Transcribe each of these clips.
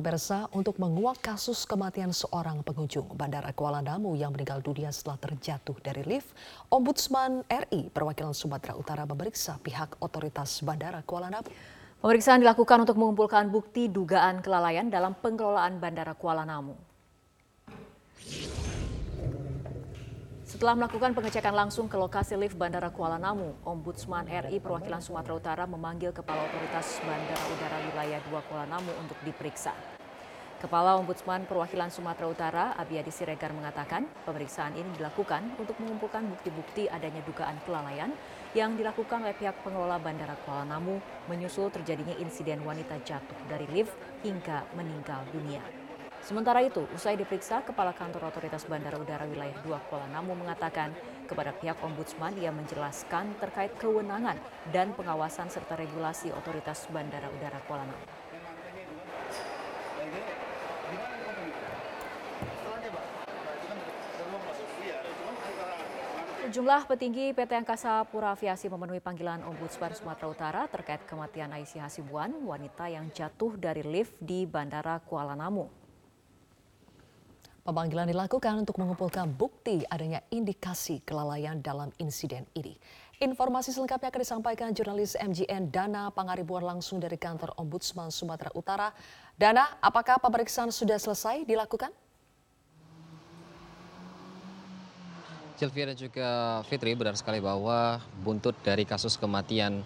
pemirsa, untuk menguak kasus kematian seorang pengunjung Bandara Kuala Namu yang meninggal dunia setelah terjatuh dari lift, Ombudsman RI perwakilan Sumatera Utara memeriksa pihak otoritas Bandara Kuala Namu. Pemeriksaan dilakukan untuk mengumpulkan bukti dugaan kelalaian dalam pengelolaan Bandara Kuala Namu. Setelah melakukan pengecekan langsung ke lokasi lift Bandara Kuala Namu, Ombudsman RI perwakilan Sumatera Utara memanggil Kepala Otoritas Bandara Udara Wilayah 2 Kuala Namu untuk diperiksa. Kepala Ombudsman Perwakilan Sumatera Utara, Abiyadi Siregar mengatakan, pemeriksaan ini dilakukan untuk mengumpulkan bukti-bukti adanya dugaan kelalaian yang dilakukan oleh pihak pengelola Bandara Kuala Namu menyusul terjadinya insiden wanita jatuh dari lift hingga meninggal dunia. Sementara itu, usai diperiksa, Kepala Kantor Otoritas Bandara Udara Wilayah 2 Kuala Namu mengatakan kepada pihak Ombudsman ia menjelaskan terkait kewenangan dan pengawasan serta regulasi Otoritas Bandara Udara Kuala Namu. Sejumlah petinggi PT Angkasa Pura Aviasi memenuhi panggilan Ombudsman Sumatera Utara terkait kematian Aisyah Hasibuan, wanita yang jatuh dari lift di Bandara Kuala Namu. Pemanggilan dilakukan untuk mengumpulkan bukti adanya indikasi kelalaian dalam insiden ini. Informasi selengkapnya akan disampaikan jurnalis MGN Dana Pangaribuan langsung dari kantor Ombudsman Sumatera Utara. Dana, apakah pemeriksaan sudah selesai dilakukan? Sylvia dan juga Fitri benar sekali bahwa buntut dari kasus kematian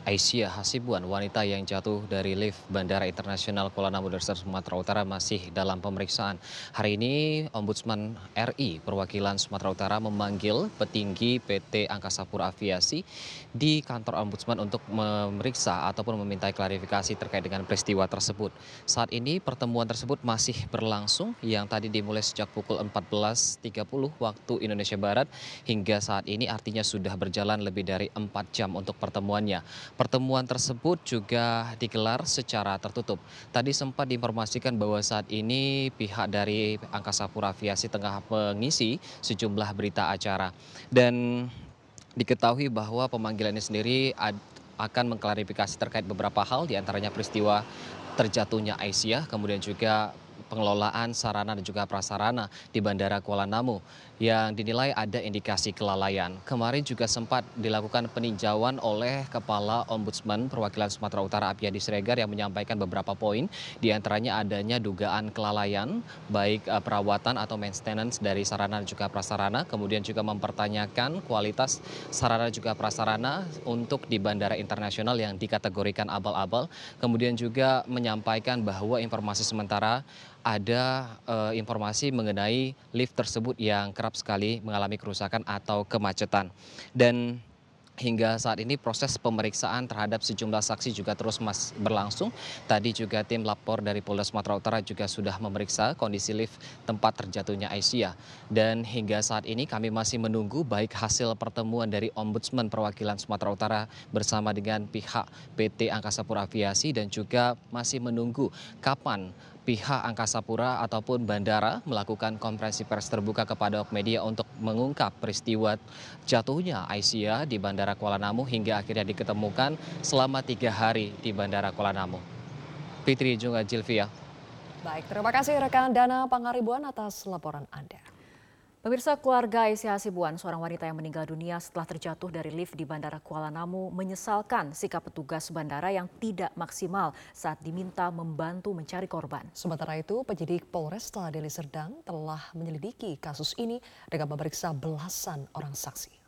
Aisyah Hasibuan, wanita yang jatuh dari lift Bandara Internasional Kuala Namu Sumatera Utara masih dalam pemeriksaan. Hari ini Ombudsman RI perwakilan Sumatera Utara memanggil petinggi PT Angkasa Pura Aviasi di kantor Ombudsman untuk memeriksa ataupun meminta klarifikasi terkait dengan peristiwa tersebut. Saat ini pertemuan tersebut masih berlangsung yang tadi dimulai sejak pukul 14.30 waktu Indonesia Barat hingga saat ini artinya sudah berjalan lebih dari 4 jam untuk pertemuannya. Pertemuan tersebut juga digelar secara tertutup. Tadi sempat diinformasikan bahwa saat ini pihak dari Angkasa Pura Aviasi tengah mengisi sejumlah berita acara. Dan diketahui bahwa pemanggilan ini sendiri akan mengklarifikasi terkait beberapa hal di antaranya peristiwa terjatuhnya Aisyah, kemudian juga pengelolaan sarana dan juga prasarana di Bandara Kuala Namu yang dinilai ada indikasi kelalaian. Kemarin juga sempat dilakukan peninjauan oleh Kepala Ombudsman Perwakilan Sumatera Utara Apiyadi Sregar yang menyampaikan beberapa poin di antaranya adanya dugaan kelalaian baik eh, perawatan atau maintenance dari sarana dan juga prasarana kemudian juga mempertanyakan kualitas sarana dan juga prasarana untuk di Bandara Internasional yang dikategorikan abal-abal kemudian juga menyampaikan bahwa informasi sementara ada uh, informasi mengenai lift tersebut yang kerap sekali mengalami kerusakan atau kemacetan. Dan hingga saat ini proses pemeriksaan terhadap sejumlah saksi juga terus mas berlangsung. Tadi juga tim lapor dari Polda Sumatera Utara juga sudah memeriksa kondisi lift tempat terjatuhnya Aisyah. Dan hingga saat ini kami masih menunggu baik hasil pertemuan dari Ombudsman Perwakilan Sumatera Utara bersama dengan pihak PT Angkasa Pura Aviasi dan juga masih menunggu kapan pihak Angkasa Pura ataupun bandara melakukan konferensi pers terbuka kepada media untuk mengungkap peristiwa jatuhnya Aisyah di Bandara Kuala Namu hingga akhirnya diketemukan selama tiga hari di Bandara Kuala Namu. Fitri juga Jilvia. Baik, terima kasih rekan Dana Pangaribuan atas laporan Anda. Pemirsa keluarga Aisyah Hasibuan, seorang wanita yang meninggal dunia setelah terjatuh dari lift di Bandara Kuala Namu, menyesalkan sikap petugas bandara yang tidak maksimal saat diminta membantu mencari korban. Sementara itu, penyidik Polresta Deli Serdang telah menyelidiki kasus ini dengan memeriksa belasan orang saksi.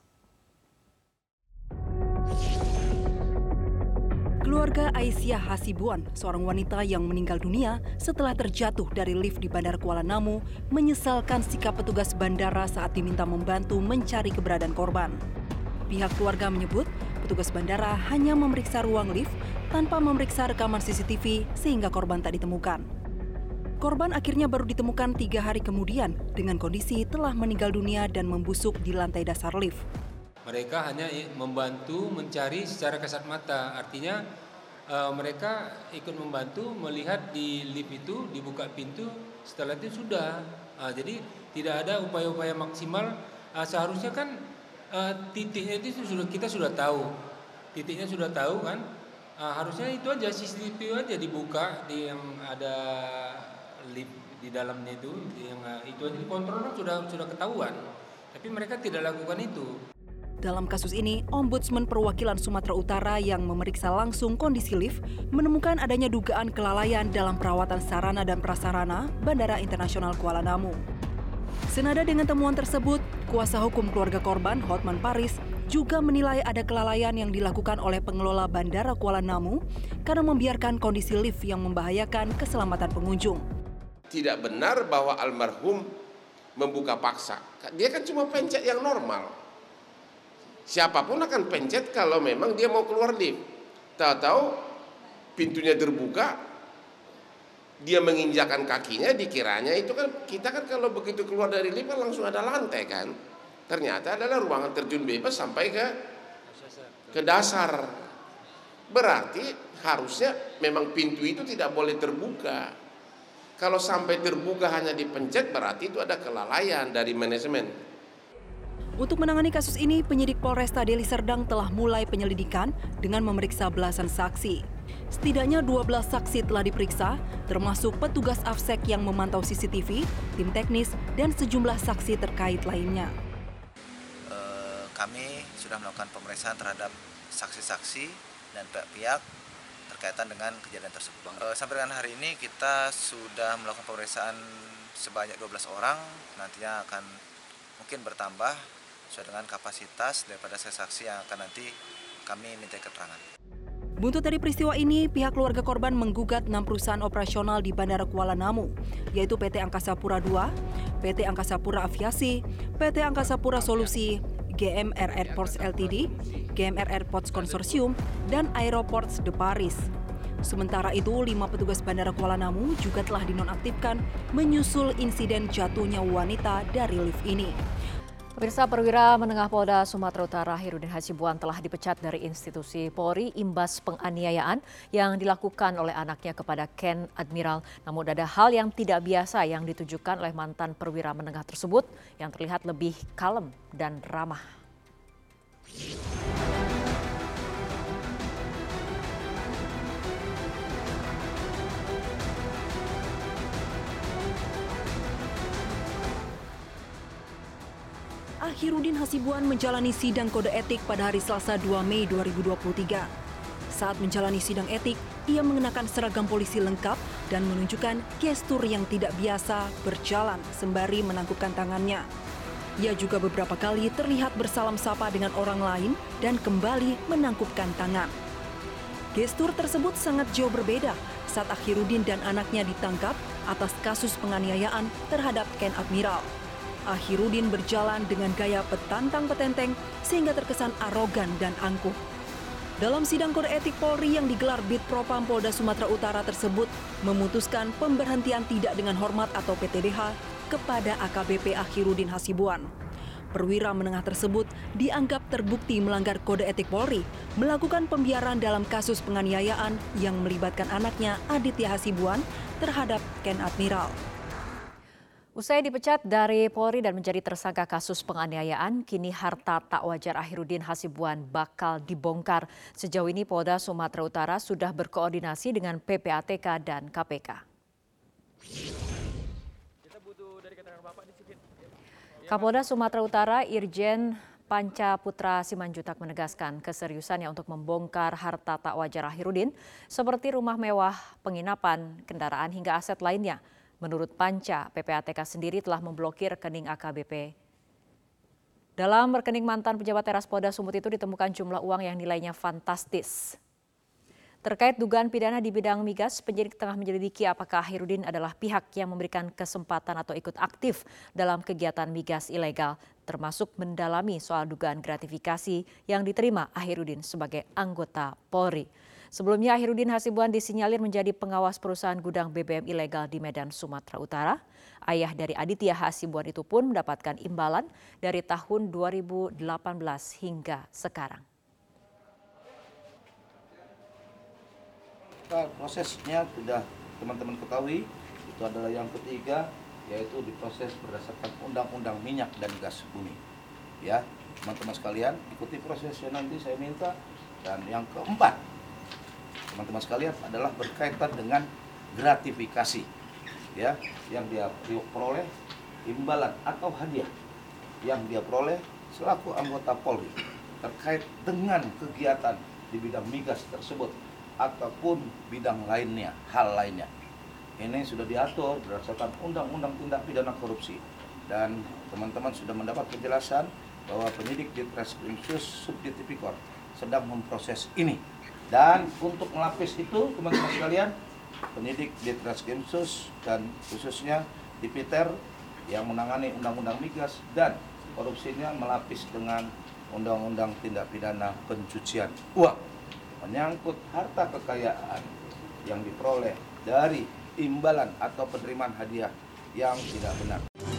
Keluarga Aisyah Hasibuan, seorang wanita yang meninggal dunia setelah terjatuh dari lift di Bandara Kuala Namu, menyesalkan sikap petugas bandara saat diminta membantu mencari keberadaan korban. Pihak keluarga menyebut petugas bandara hanya memeriksa ruang lift tanpa memeriksa rekaman CCTV sehingga korban tak ditemukan. Korban akhirnya baru ditemukan tiga hari kemudian dengan kondisi telah meninggal dunia dan membusuk di lantai dasar lift. Mereka hanya membantu mencari secara kasat mata, artinya uh, mereka ikut membantu melihat di lift itu dibuka pintu, setelah itu sudah. Uh, jadi tidak ada upaya-upaya maksimal. Uh, seharusnya kan uh, titiknya itu sudah kita sudah tahu, titiknya sudah tahu kan. uh, harusnya itu aja CCTV aja dibuka di yang ada lift di dalamnya itu yang itu aja kontrolnya sudah sudah ketahuan tapi mereka tidak lakukan itu dalam kasus ini, Ombudsman Perwakilan Sumatera Utara yang memeriksa langsung kondisi lift menemukan adanya dugaan kelalaian dalam perawatan sarana dan prasarana Bandara Internasional Kuala Namu. Senada dengan temuan tersebut, kuasa hukum keluarga korban, Hotman Paris, juga menilai ada kelalaian yang dilakukan oleh pengelola Bandara Kuala Namu karena membiarkan kondisi lift yang membahayakan keselamatan pengunjung. Tidak benar bahwa almarhum membuka paksa. Dia kan cuma pencet yang normal Siapa pun akan pencet kalau memang dia mau keluar lift. Tahu-tahu pintunya terbuka, dia menginjakan kakinya dikiranya itu kan kita kan kalau begitu keluar dari lift kan langsung ada lantai kan. Ternyata adalah ruangan terjun bebas sampai ke ke dasar. Berarti harusnya memang pintu itu tidak boleh terbuka. Kalau sampai terbuka hanya dipencet berarti itu ada kelalaian dari manajemen. Untuk menangani kasus ini, penyidik Polresta Deli Serdang telah mulai penyelidikan dengan memeriksa belasan saksi. Setidaknya 12 saksi telah diperiksa, termasuk petugas AFSEK yang memantau CCTV, tim teknis, dan sejumlah saksi terkait lainnya. Eh, kami sudah melakukan pemeriksaan terhadap saksi-saksi dan pihak-pihak terkaitan dengan kejadian tersebut. Eh, sampai dengan hari ini kita sudah melakukan pemeriksaan sebanyak 12 orang, nantinya akan mungkin bertambah sesuai dengan kapasitas daripada saksi yang akan nanti kami minta keterangan. Buntut dari peristiwa ini, pihak keluarga korban menggugat enam perusahaan operasional di Bandara Kuala Namu, yaitu PT Angkasa Pura II, PT Angkasa Pura Aviasi, PT Angkasa Pura Solusi, GMR Airports Ltd, GMR Airports Consortium, dan Aeroports de Paris. Sementara itu, lima petugas Bandara Kuala Namu juga telah dinonaktifkan menyusul insiden jatuhnya wanita dari lift ini. Pemirsa perwira menengah Polda Sumatera Utara Hirudin Hasibuan telah dipecat dari institusi Polri imbas penganiayaan yang dilakukan oleh anaknya kepada Ken Admiral. Namun ada hal yang tidak biasa yang ditujukan oleh mantan perwira menengah tersebut yang terlihat lebih kalem dan ramah. Akhirudin Hasibuan menjalani sidang kode etik pada hari Selasa 2 Mei 2023. Saat menjalani sidang etik, ia mengenakan seragam polisi lengkap dan menunjukkan gestur yang tidak biasa berjalan sembari menangkupkan tangannya. Ia juga beberapa kali terlihat bersalam sapa dengan orang lain dan kembali menangkupkan tangan. Gestur tersebut sangat jauh berbeda saat Akhirudin dan anaknya ditangkap atas kasus penganiayaan terhadap Ken Admiral. Ahirudin berjalan dengan gaya petantang petenteng sehingga terkesan arogan dan angkuh. Dalam sidang kode etik Polri yang digelar Bid Propam Polda Sumatera Utara tersebut memutuskan pemberhentian tidak dengan hormat atau PTDH kepada AKBP Ahirudin Hasibuan. Perwira menengah tersebut dianggap terbukti melanggar kode etik Polri, melakukan pembiaran dalam kasus penganiayaan yang melibatkan anaknya Aditya Hasibuan terhadap Ken Admiral. Usai dipecat dari Polri dan menjadi tersangka kasus penganiayaan, kini harta tak wajar Akhirudin Hasibuan bakal dibongkar. Sejauh ini Polda Sumatera Utara sudah berkoordinasi dengan PPATK dan KPK. Kapolda Sumatera Utara Irjen Panca Putra Simanjutak menegaskan keseriusannya untuk membongkar harta tak wajar Akhirudin seperti rumah mewah, penginapan, kendaraan hingga aset lainnya. Menurut Panca, PPATK sendiri telah memblokir rekening AKBP. Dalam rekening mantan pejabat teras Polda Sumut itu ditemukan jumlah uang yang nilainya fantastis. Terkait dugaan pidana di bidang migas, penyidik tengah menyelidiki apakah Hirudin adalah pihak yang memberikan kesempatan atau ikut aktif dalam kegiatan migas ilegal, termasuk mendalami soal dugaan gratifikasi yang diterima Ahirudin sebagai anggota Polri. Sebelumnya Ahirudin Hasibuan disinyalir menjadi pengawas perusahaan gudang BBM ilegal di Medan, Sumatera Utara. Ayah dari Aditya Hasibuan itu pun mendapatkan imbalan dari tahun 2018 hingga sekarang. prosesnya sudah teman-teman ketahui itu adalah yang ketiga yaitu diproses berdasarkan undang-undang minyak dan gas bumi ya teman-teman sekalian ikuti prosesnya nanti saya minta dan yang keempat teman-teman sekalian adalah berkaitan dengan gratifikasi ya yang dia peroleh imbalan atau hadiah yang dia peroleh selaku anggota Polri terkait dengan kegiatan di bidang migas tersebut ataupun bidang lainnya, hal lainnya. Ini sudah diatur berdasarkan Undang-Undang Tindak Pidana Korupsi dan teman-teman sudah mendapat penjelasan bahwa penyidik di Treskrim Sus Subdit Tipikor sedang memproses ini. Dan untuk melapis itu, teman-teman sekalian, penyidik di Treskrim Sus dan khususnya di Peter yang menangani Undang-Undang Migas dan korupsinya melapis dengan Undang-Undang Tindak Pidana Pencucian Uang menyangkut harta kekayaan yang diperoleh dari imbalan atau penerimaan hadiah yang tidak benar.